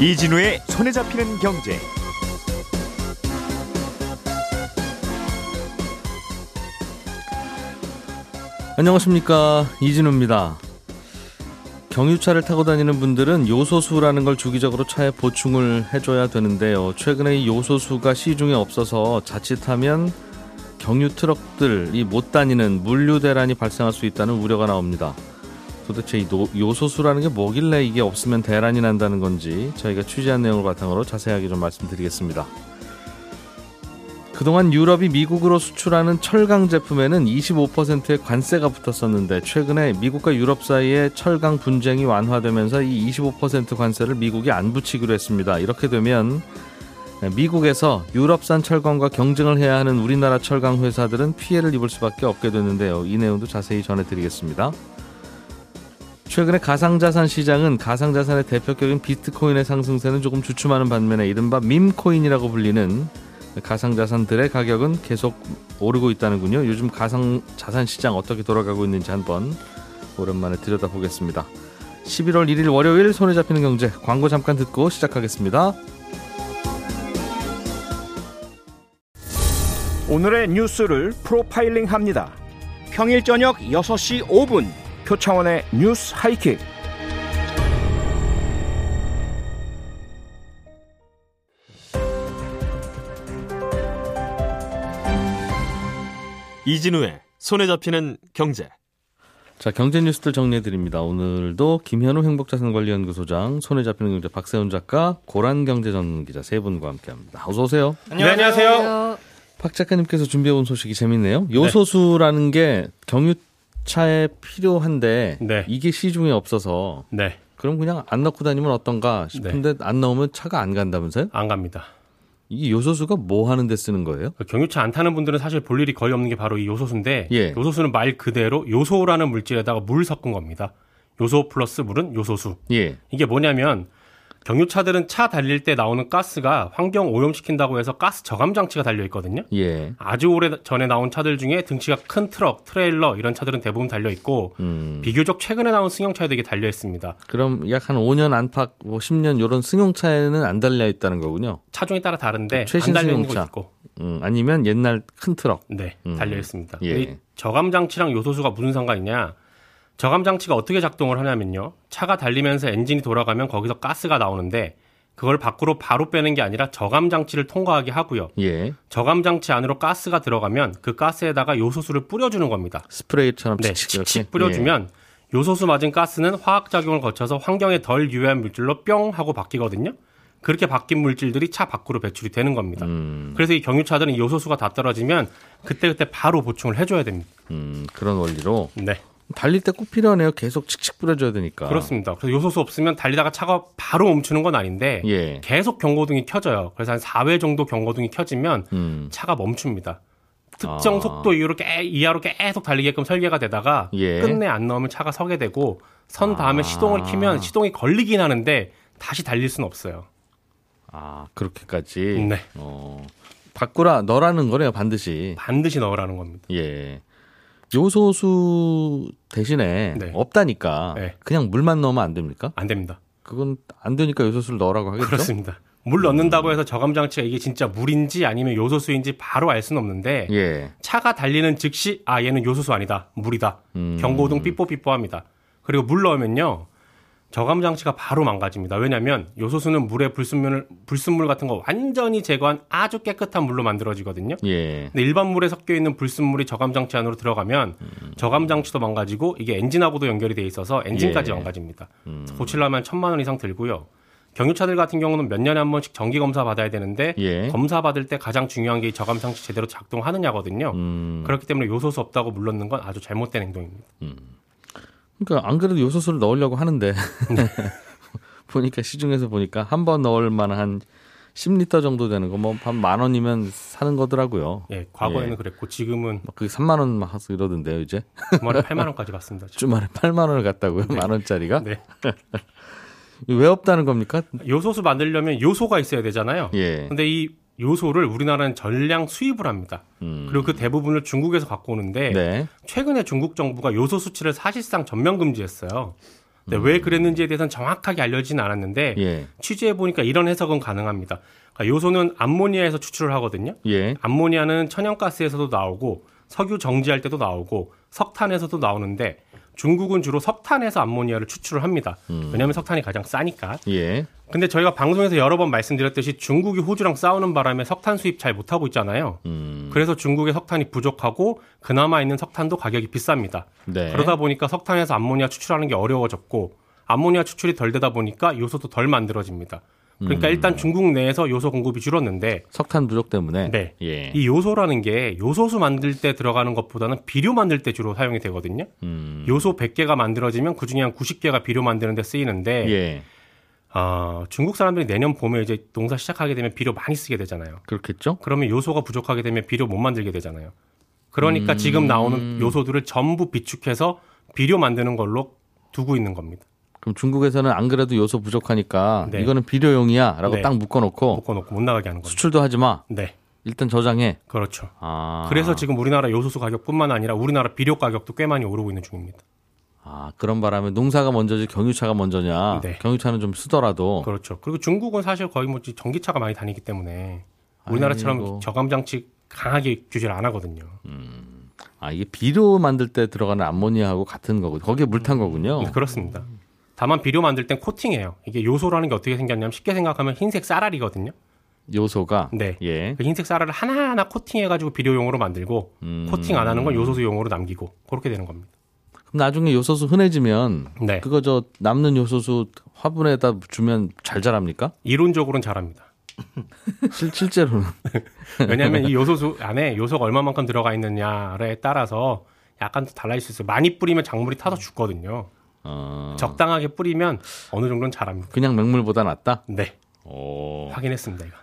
이진우의 손에 잡히는 경제. 안녕하십니까 이진우입니다. 경유차를 타고 다니는 분들은 요소수라는 걸 주기적으로 차에 보충을 해줘야 되는데요. 최근에 이 요소수가 시중에 없어서 자칫하면 경유 트럭들이 못 다니는 물류 대란이 발생할 수 있다는 우려가 나옵니다. 도대체 이 요소수라는 게 뭐길래 이게 없으면 대란이 난다는 건지 저희가 취재한 내용을 바탕으로 자세하게 좀 말씀드리겠습니다. 그동안 유럽이 미국으로 수출하는 철강 제품에는 25%의 관세가 붙었었는데 최근에 미국과 유럽 사이에 철강 분쟁이 완화되면서 이 25% 관세를 미국이 안 붙이기로 했습니다. 이렇게 되면 미국에서 유럽산 철강과 경쟁을 해야 하는 우리나라 철강 회사들은 피해를 입을 수밖에 없게 됐는데요. 이 내용도 자세히 전해드리겠습니다. 최근에 가상자산 시장은 가상자산의 대표격인 비트코인의 상승세는 조금 주춤하는 반면에 이른바 밈코인이라고 불리는 가상자산들의 가격은 계속 오르고 있다는군요. 요즘 가상자산 시장 어떻게 돌아가고 있는지 한번 오랜만에 들여다보겠습니다. 11월 1일 월요일 손에 잡히는 경제 광고 잠깐 듣고 시작하겠습니다. 오늘의 뉴스를 프로파일링 합니다. 평일 저녁 6시 5분 표창원의 뉴스 하이킥. 이진우의 손에 잡히는 경제. 자, 경제 뉴스들 정리해 드립니다. 오늘도 김현우 행복자산관리연구소장, 손에 잡히는 경제 박세훈 작가, 고란 경제 전문 기자 세 분과 함께 합니다. 어서 오세요. 안녕하세요. 박 작가님께서 준비해 온 소식이 재밌네요. 요소수라는 게 경유 차에 필요한데 네. 이게 시중에 없어서 네, 그럼 그냥 안 넣고 다니면 어떤가 싶은데 안 넣으면 차가 안 간다면서요? 안 갑니다. 이게 요소수가 뭐 하는 데 쓰는 거예요? 그 경유차 안 타는 분들은 사실 볼 일이 거의 없는 게 바로 이 요소수인데 예. 요소수는 말 그대로 요소라는 물질에다가 물 섞은 겁니다. 요소 플러스 물은 요소수. 예. 이게 뭐냐면 경유차들은 차 달릴 때 나오는 가스가 환경 오염시킨다고 해서 가스 저감 장치가 달려 있거든요. 예. 아주 오래 전에 나온 차들 중에 덩치가 큰 트럭, 트레일러 이런 차들은 대부분 달려 있고 음. 비교적 최근에 나온 승용차에도 이게 달려 있습니다. 그럼 약 한 5년 안팎, 뭐 10년 요런 승용차에는 안 달려 있다는 거군요. 차종에 따라 다른데 최신 안 달려 있는 승용차. 거 있고 음, 아니면 옛날 큰 트럭. 네, 음. 달려 있습니다. 예. 이 저감 장치랑 요소수가 무슨 상관이냐? 저감 장치가 어떻게 작동을 하냐면요. 차가 달리면서 엔진이 돌아가면 거기서 가스가 나오는데 그걸 밖으로 바로 빼는 게 아니라 저감 장치를 통과하게 하고요. 예. 저감 장치 안으로 가스가 들어가면 그 가스에다가 요소수를 뿌려주는 겁니다. 스프레이처럼 네, 칙칙. 뿌려주면 요소수 맞은 가스는 화학 작용을 거쳐서 환경에 덜 유해한 물질로 뿅 하고 바뀌거든요. 그렇게 바뀐 물질들이 차 밖으로 배출이 되는 겁니다. 음, 그래서 이 경유차들은 요소수가 다 떨어지면 그때그때 바로 보충을 해줘야 됩니다. 음, 그런 원리로 네. 달릴 때 꼭 필요하네요. 계속 칙칙 뿌려줘야 되니까. 그렇습니다. 그래서 요소수 없으면 달리다가 차가 바로 멈추는 건 아닌데 예. 계속 경고등이 켜져요. 그래서 한 4회 정도 경고등이 켜지면 음, 차가 멈춥니다. 특정 아. 속도 이후로 깨, 이하로 계속 달리게끔 설계가 되다가 예. 끝내 안 넣으면 차가 서게 되고 선 다음에 아. 시동을 키면 시동이 걸리긴 하는데 다시 달릴 수는 없어요. 아, 그렇게까지. 네. 어, 바꾸라, 너라는 거네요, 반드시. 반드시 넣으라는 겁니다. 예. 요소수 대신에 네. 없다니까 네. 그냥 물만 넣으면 안 됩니까? 안 됩니다. 그건 안 되니까 요소수를 넣으라고 하겠죠? 그렇습니다. 물 넣는다고 해서 저감 장치가 이게 진짜 물인지 아니면 요소수인지 바로 알 수는 없는데 예. 차가 달리는 즉시 아 얘는 요소수 아니다 물이다 음. 경고등 삐뽀삐뽀합니다. 그리고 물 넣으면요 저감 장치가 바로 망가집니다. 왜냐하면 요소수는 물에 불순물 불순물 같은 거 완전히 제거한 아주 깨끗한 물로 만들어지거든요. 예. 근데 일반 물에 섞여 있는 불순물이 저감 장치 안으로 들어가면 저감 장치도 망가지고 이게 엔진하고도 연결이 돼 있어서 엔진까지 예. 망가집니다. 그래서 고치려면 천만 원 이상 들고요. 경유차들 같은 경우는 몇 년에 한 번씩 정기 검사 받아야 되는데 예. 검사 받을 때 가장 중요한 게이 저감 장치 제대로 작동하느냐거든요. 음. 그렇기 때문에 요소수 없다고 물렀는 건 아주 잘못된 행동입니다. 그러니까 안 그래도 요소수를 넣으려고 하는데 네. 보니까 시중에서 보니까 한 번 넣을 만한 10리터 정도 되는 거 뭐 한 만 원이면 사는 거더라고요. 예, 과거에는 예. 그랬고 지금은 막 그게 3만 원막 이러던데요, 이제. 주말에 8만 원까지 갔습니다. 지금. 주말에 8만 원을 갔다고요? 만 원짜리가? 네. 왜 없다는 겁니까? 요소수 만들려면 요소가 있어야 되잖아요. 예. 근데 이 요소를 우리나라는 전량 수입을 합니다. 음. 그리고 그 대부분을 중국에서 갖고 오는데 네. 최근에 중국 정부가 요소 수출을 사실상 전면 금지했어요. 근데 왜 그랬는지에 대해서는 정확하게 알려지진 않았는데 예. 취재해 보니까 이런 해석은 가능합니다. 그러니까 요소는 암모니아에서 추출을 하거든요. 예. 암모니아는 천연가스에서도 나오고 석유 정지할 때도 나오고 석탄에서도 나오는데 중국은 주로 석탄에서 암모니아를 추출을 합니다. 왜냐하면 석탄이 가장 싸니까. 예. 근데 저희가 방송에서 여러 번 말씀드렸듯이 중국이 호주랑 싸우는 바람에 석탄 수입 잘 못하고 있잖아요. 음. 그래서 중국의 석탄이 부족하고 그나마 있는 석탄도 가격이 비쌉니다. 네. 그러다 보니까 석탄에서 암모니아 추출하는 게 어려워졌고 암모니아 추출이 덜 되다 보니까 요소도 덜 만들어집니다. 그러니까 음. 일단 중국 내에서 요소 공급이 줄었는데 석탄 부족 때문에. 네. 예. 이 요소라는 게 요소수 만들 때 들어가는 것보다는 비료 만들 때 주로 사용이 되거든요. 음. 요소 100개가 만들어지면 그중에 한 90개가 비료 만드는 데 쓰이는데 예. 아, 중국 사람들이 내년 봄에 이제 농사 시작하게 되면 비료 많이 쓰게 되잖아요. 그렇겠죠? 그러면 요소가 부족하게 되면 비료 못 만들게 되잖아요. 그러니까 음. 지금 나오는 요소들을 전부 비축해서 비료 만드는 걸로 두고 있는 겁니다. 그럼 중국에서는 안 그래도 요소 부족하니까 네. 이거는 비료용이야라고 네. 딱 묶어놓고 묶어놓고 못 나가게 하는 겁니다. 수출도 하지 마. 네, 일단 저장해. 그렇죠. 아. 그래서 지금 우리나라 요소수 가격뿐만 아니라 우리나라 비료 가격도 꽤 많이 오르고 있는 중입니다. 아 그런 바람에 농사가 먼저지 경유차가 먼저냐. 네. 경유차는 좀 쓰더라도. 그렇죠. 그리고 중국은 사실 거의 뭐 전기차가 많이 다니기 때문에 우리나라처럼 아이고. 저감 장치 강하게 규제를 안 하거든요. 아 이게 비료 만들 때 들어가는 암모니아하고 같은 거고 거기에 물 탄 거군요. 네, 그렇습니다. 다만 비료 만들 땐 코팅해요. 이게 요소라는 게 어떻게 생겼냐면 쉽게 생각하면 흰색 쌀알이거든요. 요소가. 네. 예. 그 흰색 쌀알을 하나하나 코팅해 가지고 비료용으로 만들고 음. 코팅 안 하는 건 요소수용으로 남기고 그렇게 되는 겁니다. 그럼 나중에 요소수 흔해지면 네. 그거 저 남는 요소수 화분에다 주면 잘 자랍니까? 이론적으로는 잘합니다. 실, 실제로는. 왜냐하면 이 요소수 안에 요소가 얼마만큼 들어가 있느냐에 따라서 약간 또 달라질 수 있어요. 많이 뿌리면 작물이 타서 죽거든요. 어, 적당하게 뿌리면 어느 정도는 잘합니다. 그냥 맹물보다 낫다? 네, 오. 확인했습니다. 이거.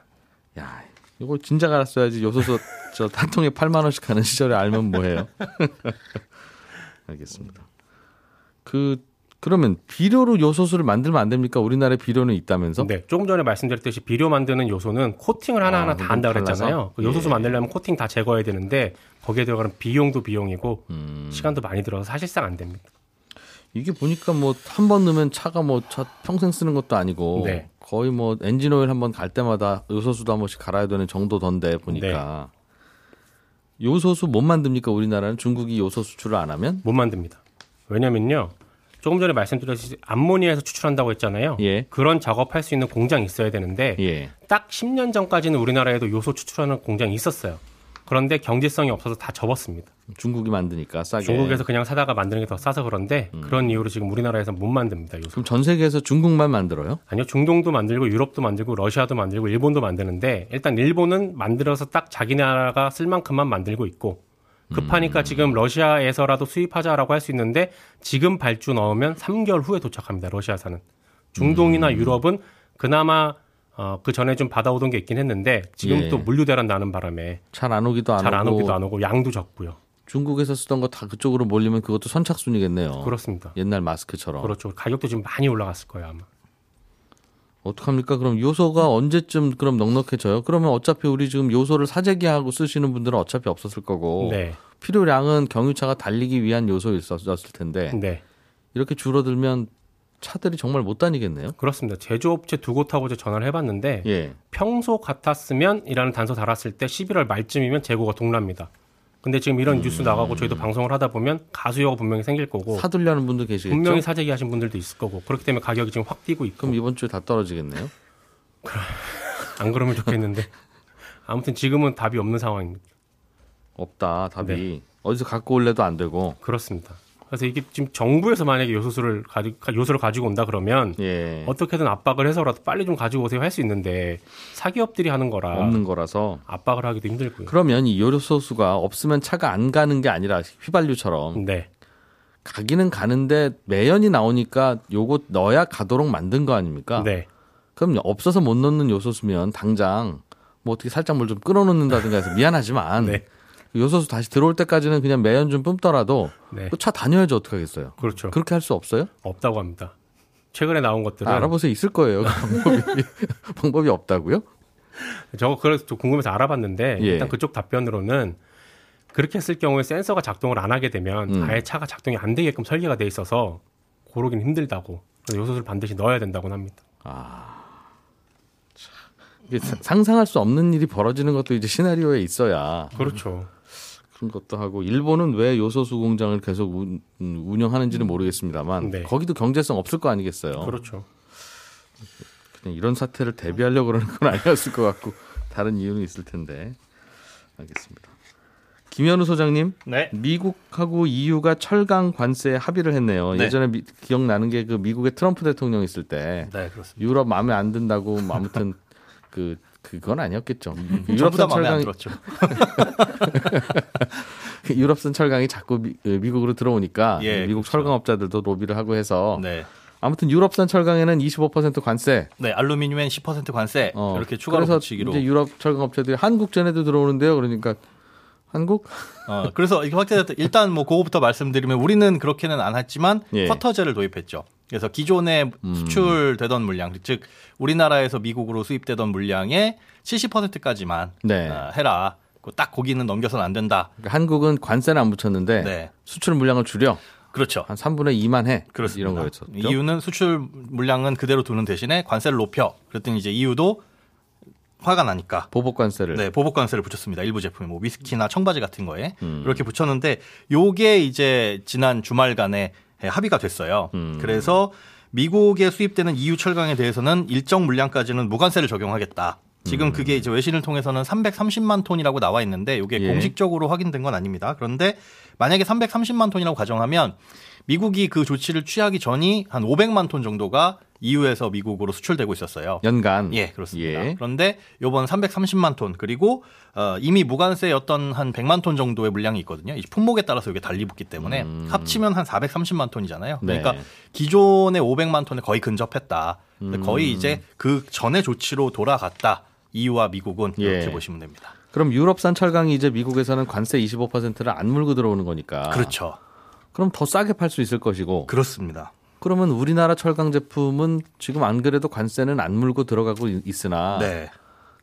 야, 이거 진작 알았어야지. 요소수 저 한 통에 8만 원씩 하는 시절에 알면 뭐해요? 알겠습니다. 그 그러면 비료로 요소수를 만들면 안 됩니까? 우리나라에 비료는 있다면서? 네, 조금 전에 말씀드렸듯이 비료 만드는 요소는 코팅을 하나하나 아, 다 한다 이건 그랬잖아요. 그 요소수 예. 만들려면 코팅 다 제거해야 되는데 거기에 들어가는 비용도 비용이고 음. 시간도 많이 들어서 사실상 안 됩니다. 이게 보니까 뭐 한 번 넣으면 차가 뭐 차 평생 쓰는 것도 아니고 네. 거의 뭐 엔진 오일 한 번 갈 때마다 요소수도 한 번씩 갈아야 되는 정도던데 보니까 네. 요소수 못 만듭니까? 우리나라는 중국이 요소 수출을 안 하면? 못 만듭니다. 왜냐면요. 조금 전에 말씀드렸듯이 암모니아에서 추출한다고 했잖아요. 예. 그런 작업할 수 있는 공장이 있어야 되는데 예. 딱 10년 전까지는 우리나라에도 요소 추출하는 공장이 있었어요. 그런데 경제성이 없어서 다 접었습니다. 중국이 만드니까 싸게. 중국에서 그냥 사다가 만드는 게 더 싸서 그런데 그런 이유로 지금 우리나라에서 못 만듭니다. 요소. 그럼 전 세계에서 중국만 만들어요? 아니요, 중동도 만들고 유럽도 만들고 러시아도 만들고 일본도 만드는데 일단 일본은 만들어서 딱 자기 나라가 쓸 만큼만 만들고 있고 급하니까 지금 러시아에서라도 수입하자라고 할 수 있는데 지금 발주 넣으면 3개월 후에 도착합니다. 러시아산은 중동이나 유럽은 그나마 어, 그 전에 좀 받아오던 게 있긴 했는데 지금 예. 또 물류 대란 나는 바람에 잘 안 오기도 안 잘 안 오고 오기도 안 오고 양도 적고요. 중국에서 쓰던 거 다 그쪽으로 몰리면 그것도 선착순이겠네요. 그렇습니다. 옛날 마스크처럼. 그렇죠. 가격도 지금 많이 올라갔을 거예요 아마. 어떡합니까? 그럼 요소가 언제쯤 그럼 넉넉해져요? 그러면 어차피 우리 지금 요소를 사재기하고 쓰시는 분들은 어차피 없었을 거고 네, 필요량은 경유차가 달리기 위한 요소였을 텐데 네. 이렇게 줄어들면 차들이 정말 못 다니겠네요. 그렇습니다. 제조업체 두 곳하고 이제 전화를 해봤는데 예. 평소 같았으면이라는 단서 달았을 때 11월 말쯤이면 재고가 동납니다. 근데 지금 이런 뉴스 나가고 저희도 방송을 하다 보면 가수요가 분명히 생길 거고 사들려는 분도 계시겠죠? 분명히 사재기 하신 분들도 있을 거고 그렇기 때문에 가격이 지금 확 뛰고 있고 그럼 이번 주에 다 떨어지겠네요. 안 그러면 좋겠는데 아무튼 지금은 답이 없는 상황입니다. 없다 답이 네. 어디서 갖고 올래도 안 되고. 그렇습니다. 그래서 이게 지금 정부에서 만약에 요소수를 가지 요소를 가지고 온다 그러면 예. 어떻게든 압박을 해서라도 빨리 좀 가지고 오세요 할 수 있는데 사기업들이 하는 거라 없는 거라서. 압박을 하기도 힘들고요. 그러면 이 요소수가 없으면 차가 안 가는 게 아니라 휘발유처럼 네, 가기는 가는데 매연이 나오니까 요거 넣어야 가도록 만든 거 아닙니까? 네, 그럼 없어서 못 넣는 요소수면 당장 뭐 어떻게 살짝 뭘좀 끊어놓는다든가 해서 미안하지만 네. 요소수 다시 들어올 때까지는 그냥 매연 좀 뿜더라도 네, 그차 다녀야지 어떡하겠어요. 그렇죠. 그렇게 할 수 없어요? 없다고 합니다. 최근에 나온 것들은 알아보세요. 있을 거예요. 그 방법이 방법이 없다고요? 저거 그래서 좀 궁금해서 알아봤는데 예. 일단 그쪽 답변으로는 그렇게 했을 경우에 센서가 작동을 안 하게 되면 음. 아예 차가 작동이 안 되게끔 설계가 돼 있어서 고르긴 힘들다고. 그래서 요소수를 반드시 넣어야 된다고 합니다. 사- 상상할 수 없는 일이 벌어지는 것도 이제 시나리오에 있어야 그렇죠. 그런 것도 하고 일본은 왜 요소수 공장을 계속 운, 음, 운영하는지는 모르겠습니다만 네. 거기도 경제성 없을 거 아니겠어요. 그렇죠. 그냥 이런 사태를 대비하려고 그러는 건 아니었을 것 같고 다른 이유는 있을 텐데 알겠습니다. 김현우 소장님, 네. 미국하고 EU가 철강 관세에 합의를 했네요. 네. 예전에 미- 기억나는 게 그 미국의 트럼프 대통령 있을 때 네, 그렇습니다. 유럽 마음에 안 든다고 뭐 아무튼 그 그건 아니었겠죠. 마음에 안 철강이. 유럽산 철강이 자꾸 미, 국으로 들어오니까 예, 미국 그렇죠. 철강업자들도 로비를 하고 해서 네. 아무튼 유럽산 철강에는 25% 관세. 네, 알루미늄엔 10% 관세 어, 이렇게 추가로 그래서 붙이기로. 이제 유럽 철강 업체들이 한국 전에도 들어오는데요. 그러니까 한국 어, 그래서 이게 확대됐다. 일단 뭐 그거부터 말씀드리면 우리는 그렇게는 안 했지만 예. 쿼터제를 도입했죠. 그래서 기존에 음. 수출되던 물량, 즉 우리나라에서 미국으로 수입되던 물량의 70%까지만 네. 어, 해라. 그딱 거기는 넘겨서는 안 된다. 그러니까 한국은 관세는 안 붙였는데 네. 수출 물량을 줄여 그렇죠. 한 3분의 2만 해. 그렇습니다. 이런 거였었죠. 이유는 수출 물량은 그대로 두는 대신에 관세를 높여. 그랬더니 이제 이유도 화가 나니까 보복 관세를. 네, 보복 관세를 붙였습니다. 일부 제품에 뭐 위스키나 청바지 같은 거에 음. 이렇게 붙였는데 요게 이제 지난 주말간에 합의가 됐어요. 음. 그래서 미국에 수입되는 EU 철강에 대해서는 일정 물량까지는 무관세를 적용하겠다. 지금 그게 이제 외신을 통해서는 330만 톤이라고 나와 있는데 이게 예. 공식적으로 확인된 건 아닙니다. 그런데 만약에 330만 톤이라고 가정하면 미국이 그 조치를 취하기 전이 한 500만 톤 정도가 EU에서 미국으로 수출되고 있었어요. 연간. 예, 그렇습니다. 예. 그런데 요번 330만 톤 그리고 어, 이미 무관세였던 한 100만 톤 정도의 물량이 있거든요. 이 품목에 따라서 이게 달리 붙기 때문에 합치면 한 430만 톤이잖아요. 그러니까 음. 네. 기존의 500만 톤에 거의 근접했다. 음. 거의 이제 그 전의 조치로 돌아갔다. EU와 미국은 이렇게 예. 보시면 됩니다. 그럼 유럽산 철강이 이제 미국에서는 관세 25%를 안 물고 들어오는 거니까. 그렇죠. 그럼 더 싸게 팔 수 있을 것이고. 그렇습니다. 그러면 우리나라 철강 제품은 지금 안 그래도 관세는 안 물고 들어가고 있- 있으나 네.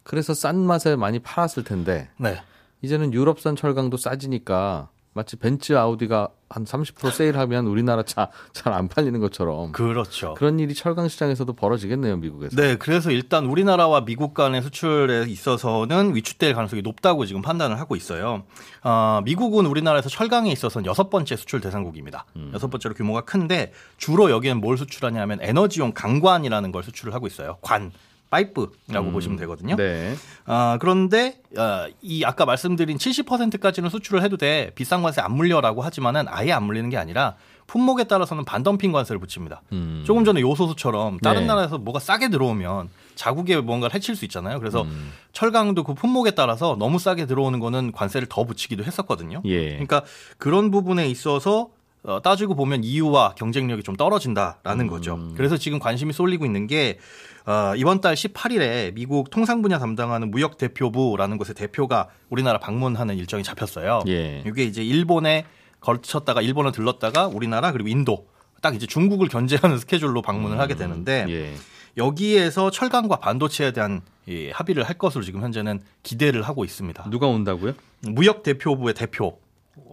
그래서 싼 맛에 많이 팔았을 텐데 네. 이제는 유럽산 철강도 싸지니까 마치 벤츠 아우디가 한 30% 세일하면 우리나라 차 잘 안 팔리는 것처럼 그렇죠. 그런 일이 철강 시장에서도 벌어지겠네요 미국에서. 네, 그래서 일단 우리나라와 미국 간의 수출에 있어서는 위축될 가능성이 높다고 지금 판단을 하고 있어요. 어, 미국은 우리나라에서 철강에 있어서는 여섯 번째 수출 대상국입니다. 여섯 번째로 규모가 큰데 주로 여기는 뭘 수출하냐면 에너지용 강관이라는 걸 수출을 하고 있어요. 관, 파이프라고 보시면 되거든요. 네. 아, 그런데 어, 이 아까 말씀드린 70%까지는 수출을 해도 돼 비싼 관세 안 물려라고 하지만은 아예 안 물리는 게 아니라 품목에 따라서는 반덤핑 관세를 붙입니다. 음. 조금 전에 요소수처럼 다른 네. 나라에서 뭐가 싸게 들어오면 자국에 뭔가를 해칠 수 있잖아요. 그래서 음. 철강도 그 품목에 따라서 너무 싸게 들어오는 거는 관세를 더 붙이기도 했었거든요. 예. 그러니까 그런 부분에 있어서 어, 따지고 보면 EU와 경쟁력이 좀 음. 떨어진다라는 거죠. 그래서 지금 관심이 쏠리고 있는 게 어, 이번 달 18일에 미국 통상 분야 담당하는 무역 대표부라는 곳의 대표가 우리나라 방문하는 일정이 잡혔어요. 예. 이게 이제 일본에 걸쳤다가 일본을 들렀다가 우리나라 그리고 인도 딱 이제 중국을 견제하는 스케줄로 방문을 하게 되는데 예. 여기에서 철강과 반도체에 대한 이 합의를 할 것으로 지금 현재는 기대를 하고 있습니다. 누가 온다고요? 무역 대표부의 대표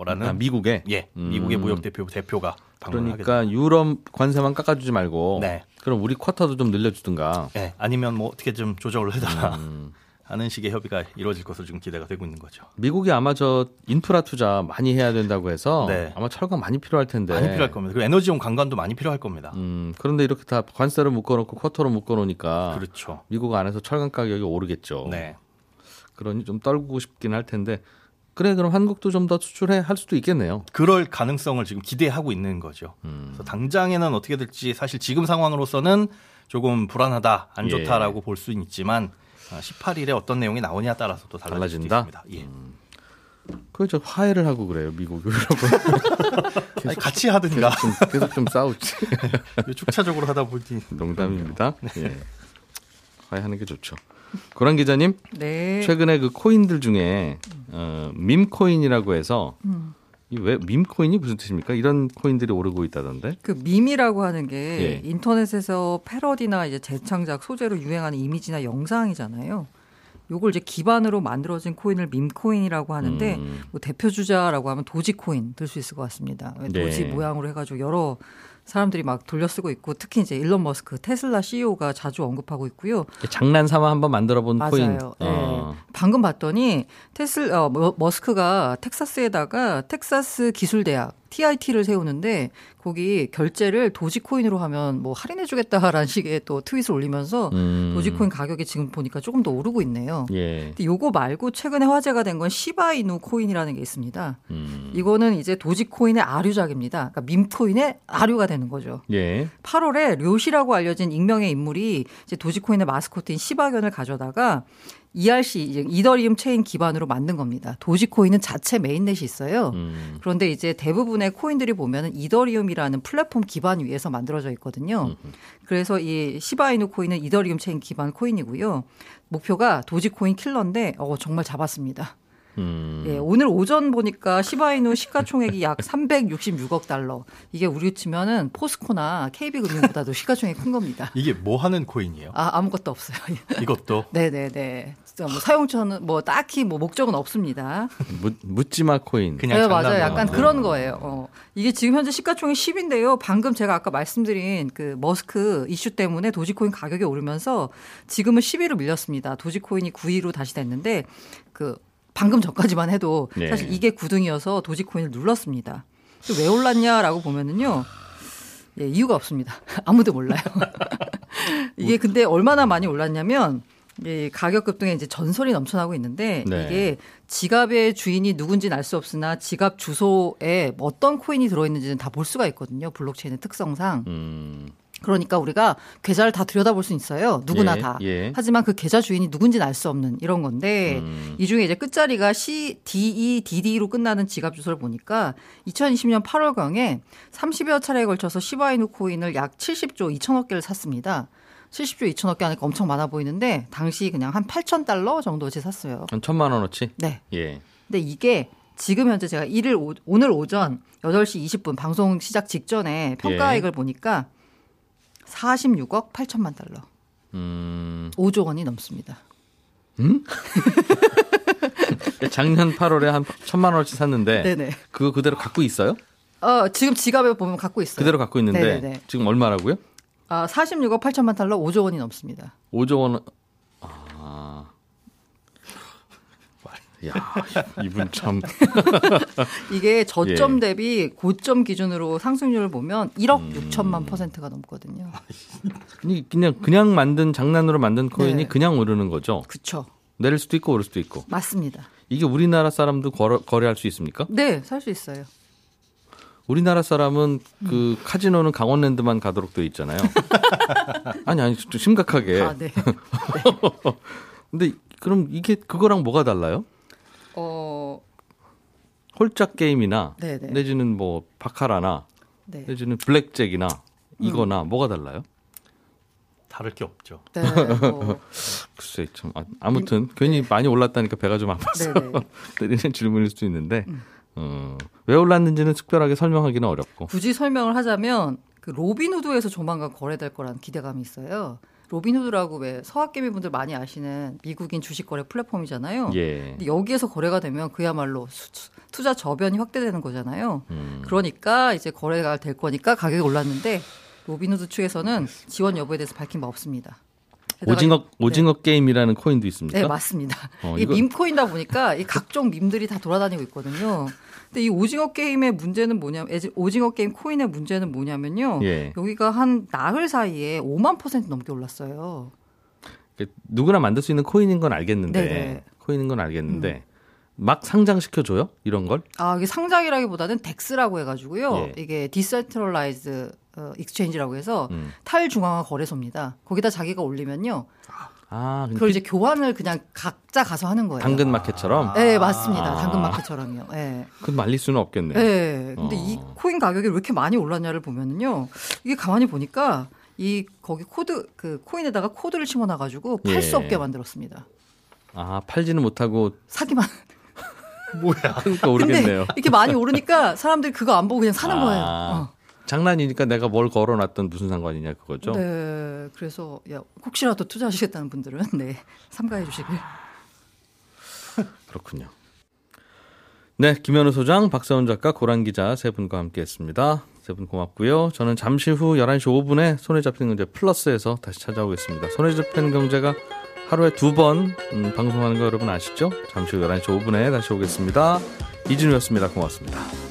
라는 아, 미국에. 예, 음. 미국의 무역 대표부 대표가 그러니까 유럽 관세만 깎아주지 말고 네. 그럼 우리 쿼터도 좀 늘려주든가. 예, 아니면 뭐 어떻게 좀 조정을 해달라 음. 하는 식의 협의가 이루어질 것으로 지금 기대가 되고 있는 거죠. 미국이 아마 저 인프라 투자 많이 해야 된다고 해서 네. 아마 철강 많이 필요할 텐데. 많이 필요할 겁니다. 그리고 에너지용 강관도 많이 필요할 겁니다. 음, 그런데 이렇게 다 관세를 묶어놓고 쿼터로 묶어놓으니까 그렇죠. 미국 안에서 철강 가격이 오르겠죠. 네. 그러니 좀 떨고 싶긴 할 텐데. 그래 그럼 한국도 좀 더 수출해 할 수도 있겠네요. 그럴 가능성을 지금 기대하고 있는 거죠. 음. 그래서 당장에는 어떻게 될지 사실 지금 상황으로서는 조금 불안하다, 안 예. 좋다라고 볼 수는 있지만 18일에 어떤 내용이 나오냐에 따라서 또 달라질 달라진다? 수도 있습니다. 예. 그저 화해를 하고 그래요 미국 유럽은 아니, 같이 하든가 좀, 계속 좀 싸우지. 축차적으로 하다 보니 농담입니다. 예. 화해하는 게 좋죠. 고란 기자님 네. 최근에 그 코인들 중에 어, 밈 코인이라고 해서 음. 이왜 밈코인이 무슨 뜻입니까? 이런 코인들이 오르고 있다던데. 그 밈이라고 하는 게 예. 인터넷에서 패러디나 이제 재창작 소재로 유행하는 이미지나 영상이잖아요. 요걸 이제 기반으로 만들어진 코인을 밈코인이라고 하는데 음. 뭐 대표 주자라고 하면 도지코인 들 수 있을 것 같습니다. 네. 도지 모양으로 해가지고 여러 사람들이 막 돌려 쓰고 있고 특히 이제 일론 머스크 테슬라 CEO가 자주 언급하고 있고요. 장난 삼아 한번 만들어본 맞아요. 코인. 네. 어. 방금 봤더니 테슬 어, 머- 머스크가 텍사스에다가 텍사스 기술대학 TIT를 세우는데 거기 결제를 도지코인으로 하면 뭐 할인해주겠다라는 식의 또 트윗을 올리면서 음. 도지코인 가격이 지금 보니까 조금 더 오르고 있네요. 예. 근데 요거 말고 최근에 화제가 된 건 시바이누 코인이라는 게 있습니다. 음. 이거는 이제 도지코인의 아류작입니다. 그러니까 밈코인의 아류가 되는 거죠. 예. 8월에 료시라고 알려진 익명의 인물이 이제 도지코인의 마스코트인 시바견을 가져다가 ERC 이더리움 체인 기반으로 만든 겁니다. 도지코인은 자체 mainnet이 있어요. 음. 그런데 이제 대부분의 코인들이 보면은 이더리움이라는 플랫폼 기반 위에서 만들어져 있거든요. 그래서 이 시바이누 코인은 이더리움 체인 기반 코인이고요. 목표가 도지코인 킬러인데 어 정말 잡았습니다. 음. 예, 오늘 오전 보니까 시바이누 시가총액이 약 366억 달러. 이게 우리 치면은 포스코나 KB금융보다도 시가총액이 큰 겁니다. 이게 뭐 하는 코인이에요? 아, 아무것도 없어요. 이것도 네네네. 진짜 뭐 사용처는 뭐 딱히 뭐 목적은 없습니다. 묻, 묻지마 코인. 그냥 네, 맞아요. 약간 만든 그런 거예요. 어. 이게 지금 현재 시가총액 10인데요. 방금 제가 아까 말씀드린 그 머스크 이슈 때문에 도지코인 가격이 오르면서 지금은 10위로 밀렸습니다. 도지코인이 9위로 다시 됐는데 그 방금 전까지만 해도 네. 사실 이게 9등이어서 도지코인을 눌렀습니다. 왜 올랐냐라고 보면은요. 예, 이유가 없습니다. 아무도 몰라요. 이게 근데 얼마나 많이 올랐냐면 이 가격 급등에 이제 전설이 넘쳐나고 있는데 네. 이게 지갑의 주인이 누군지는 알 수 없으나 지갑 주소에 어떤 코인이 들어있는지는 다 볼 수가 있거든요. 블록체인의 특성상. 음. 그러니까 우리가 계좌를 다 들여다볼 수 있어요. 누구나 예, 다. 예. 하지만 그 계좌 주인이 누군지는 알 수 없는 이런 건데 음. 이 중에 이제 끝자리가 C, DE, DD로 끝나는 지갑 주소를 보니까 2020년 8월 경에 30여 차례에 걸쳐서 시바이누 코인을 약 70조 2천억 개를 샀습니다. 70조 2천억 개 하니까 엄청 많아 보이는데 당시 그냥 한 8천 달러 정도치 샀어요. 한 천만 원어치? 네. 예. 근데 이게 지금 현재 제가 일일 오, 오늘 오전 8시 20분 방송 시작 직전에 평가액을 보니까 46억 8천만 달러. 음. 5조 원이 넘습니다. 작년 8월에 한 천만 원어치 샀는데 네네. 그거 그대로 갖고 있어요? 어, 지금 지갑에 보면 갖고 있어요. 그대로 갖고 있는데 네네네. 지금 얼마라고요? 아, 46억 8천만 달러 5조 원이 넘습니다. 5조 원. 야, 이분 참. 이게 저점 예. 대비 고점 기준으로 상승률을 보면 1억 음. 6천만 퍼센트가 넘거든요. 아니, 그냥 그냥 만든 장난으로 만든 코인이 네. 그냥 오르는 거죠. 그쵸. 내릴 수도 있고 오를 수도 있고. 맞습니다. 이게 우리나라 사람도 거래, 거래할 수 있습니까? 네, 살 수 있어요. 우리나라 사람은 그 카지노는 강원랜드만 가도록 돼 있잖아요. 아니 아니 좀 심각하게. 아, 네. 근데 그럼 이게 그거랑 뭐가 달라요? 어, 홀짝 게임이나 네네. 내지는 뭐 바카라나 네. 내지는 블랙잭이나 이거나 뭐가 달라요? 다를 게 없죠. 네. 뭐, 글쎄 참 아, 아무튼 괜히 많이 올랐다니까 배가 좀 아파서. 음. 드리는 질문일 수도 있는데 어, 왜 올랐는지는 특별하게 설명하기는 어렵고 굳이 설명을 하자면 그 로빈후드에서 조만간 거래될 거라는 기대감이 있어요. 로빈후드라고 왜 서학개미 분들 많이 아시는 미국인 주식 거래 플랫폼이잖아요. 예. 근데 여기에서 거래가 되면 그야말로 수- 투자 저변이 확대되는 거잖아요. 음. 그러니까 이제 거래가 될 거니까 가격이 올랐는데 로빈후드 측에서는 지원 여부에 대해서 밝힌 바 없습니다. 오징어 이- 오징어 게임이라는 코인도 있습니까? 네, 맞습니다. 어, 이 이거- 밈코인다 보니까 이 각종 밈들이 다 돌아다니고 있거든요. 근데 이 오징어 게임의 문제는 뭐냐면 오징어 게임 코인의 문제는 뭐냐면요. 예. 여기가 한 나흘 사이에 5만 퍼센트 넘게 올랐어요. 그 누구나 만들 수 있는 코인인 건 알겠는데 네네. 코인인 건 알겠는데 막 상장시켜 줘요 이런 걸? 아, 이게 상장이라기보다는 DEX라고 해가지고요. 예. 이게 decentralized 어, exchange라고 해서 음. 탈중앙화 거래소입니다. 거기다 자기가 올리면요. 아 그걸 이제 교환을 그냥 각자 가서 하는 거예요. 당근 마켓처럼 네, 맞습니다. 아. 당근 마켓처럼요. 네. 그 말릴 수는 없겠네요. 네. 근데 어. 이 코인 가격이 왜 이렇게 많이 올랐냐를 보면은요. 이게 가만히 보니까 이 거기 코드 그 코인에다가 코드를 심어놔 가지고 팔 예. 수 없게 만들었습니다. 아 팔지는 못하고 사기만. 뭐야? 그러니까 오르겠네요. 이렇게 많이 오르니까 사람들이 그거 안 보고 그냥 사는 아, 거예요. 어. 장난이니까 내가 뭘 걸어놨던 무슨 상관이냐 그거죠. 네. 그래서 야, 혹시라도 투자하시겠다는 분들은 네. 삼가해 주시길. 그렇군요. 네, 김현우 소장, 박사원 작가, 고란 기자 세 분과 함께했습니다. 세 분 고맙고요. 저는 잠시 후 11시 5분에 손에 잡히는 경제 플러스에서 다시 찾아오겠습니다. 손에 잡히는 경제가 하루에 두번 음, 방송하는 거 여러분 아시죠? 잠시 후 11시 5분에 다시 오겠습니다. 이진우였습니다. 고맙습니다.